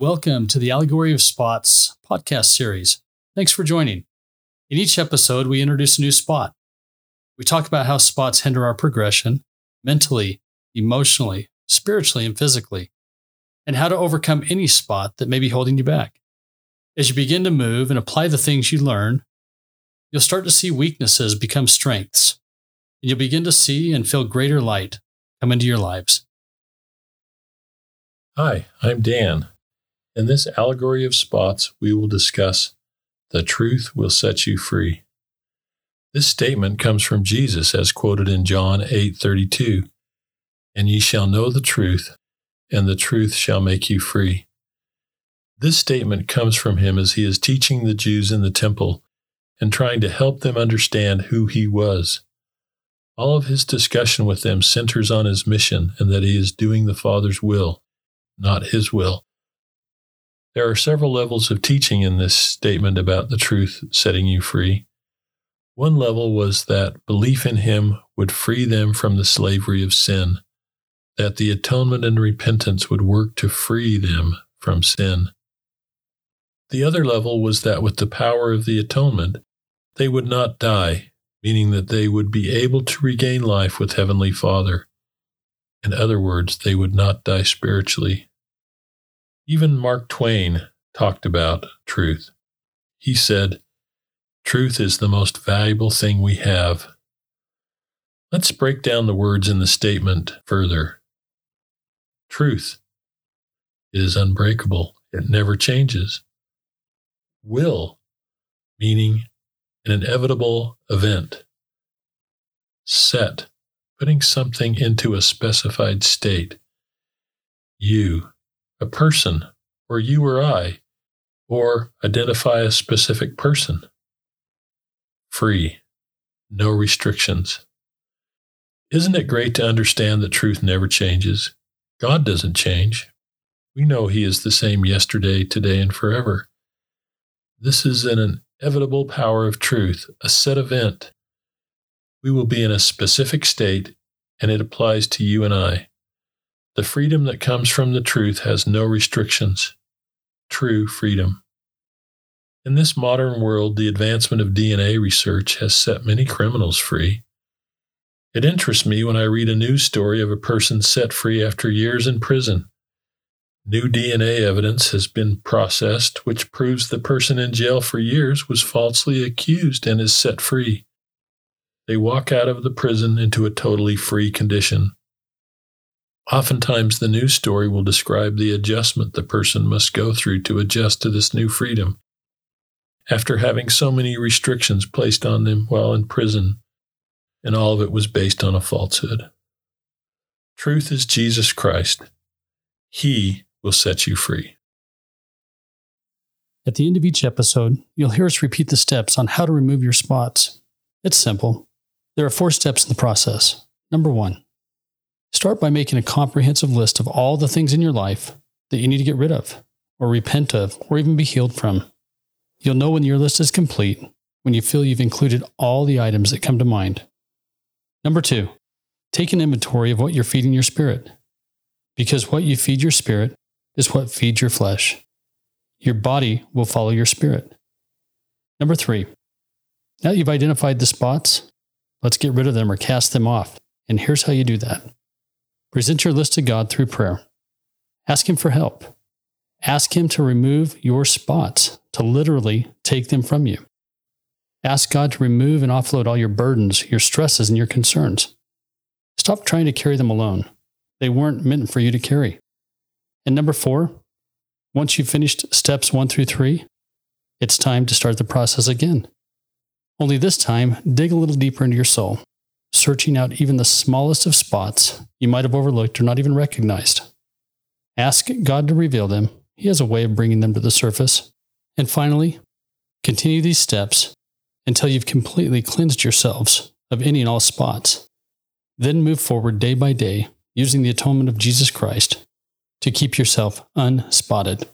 Welcome to the Allegory of Spots podcast series. Thanks for joining. In each episode, we introduce a new spot. We talk about how spots hinder our progression mentally, emotionally, spiritually, and physically, and how to overcome any spot that may be holding you back. As you begin to move and apply the things you learn, you'll start to see weaknesses become strengths, and you'll begin to see and feel greater light come into your lives. Hi, I'm Dan. In this allegory of spots, we will discuss the truth will set you free. This statement comes from Jesus as quoted in John 8:32. And ye shall know the truth, and the truth shall make you free. This statement comes from him as he is teaching the Jews in the temple and trying to help them understand who he was. All of his discussion with them centers on his mission and that he is doing the Father's will, not his will. There are several levels of teaching in this statement about the truth setting you free. One level was that belief in Him would free them from the slavery of sin, that the atonement and repentance would work to free them from sin. The other level was that with the power of the atonement, they would not die, meaning that they would be able to regain life with Heavenly Father. In other words, they would not die spiritually. Even Mark Twain talked about truth. He said, Truth is the most valuable thing we have. Let's break down the words in the statement further. Truth is unbreakable, it never changes. Will, meaning an inevitable event. Set, putting something into a specified state. You, a person, or you or I, or identify a specific person. Free, no restrictions. Isn't it great to understand that truth never changes? God doesn't change. We know He is the same yesterday, today, and forever. This is an inevitable power of truth, a set event. We will be in a specific state, and it applies to you and I. The freedom that comes from the truth has no restrictions. True freedom. In this modern world, the advancement of DNA research has set many criminals free. It interests me when I read a news story of a person set free after years in prison. New DNA evidence has been processed, which proves the person in jail for years was falsely accused and is set free. They walk out of the prison into a totally free condition. Oftentimes, the news story will describe the adjustment the person must go through to adjust to this new freedom. After having so many restrictions placed on them while in prison, and all of it was based on a falsehood. Truth is Jesus Christ. He will set you free. At the end of each episode, you'll hear us repeat the steps on how to remove your spots. It's simple. There are four steps in the process. Number one, Start by making a comprehensive list of all the things in your life that you need to get rid of, or repent of, or even be healed from. You'll know when your list is complete when you feel you've included all the items that come to mind. Number two, take an inventory of what you're feeding your spirit, because what you feed your spirit is what feeds your flesh. Your body will follow your spirit. Number three, now that you've identified the spots, let's get rid of them or cast them off. And here's how you do that. Present your list to God through prayer. Ask Him for help. Ask Him to remove your spots, to literally take them from you. Ask God to remove and offload all your burdens, your stresses, and your concerns. Stop trying to carry them alone. They weren't meant for you to carry. And number four, once you've finished steps one through three, it's time to start the process again. Only this time, dig a little deeper into your soul searching out even the smallest of spots you might have overlooked or not even recognized. Ask God to reveal them. He has a way of bringing them to the surface. And finally, continue these steps until you've completely cleansed yourselves of any and all spots. Then move forward day by day using the atonement of Jesus Christ to keep yourself unspotted.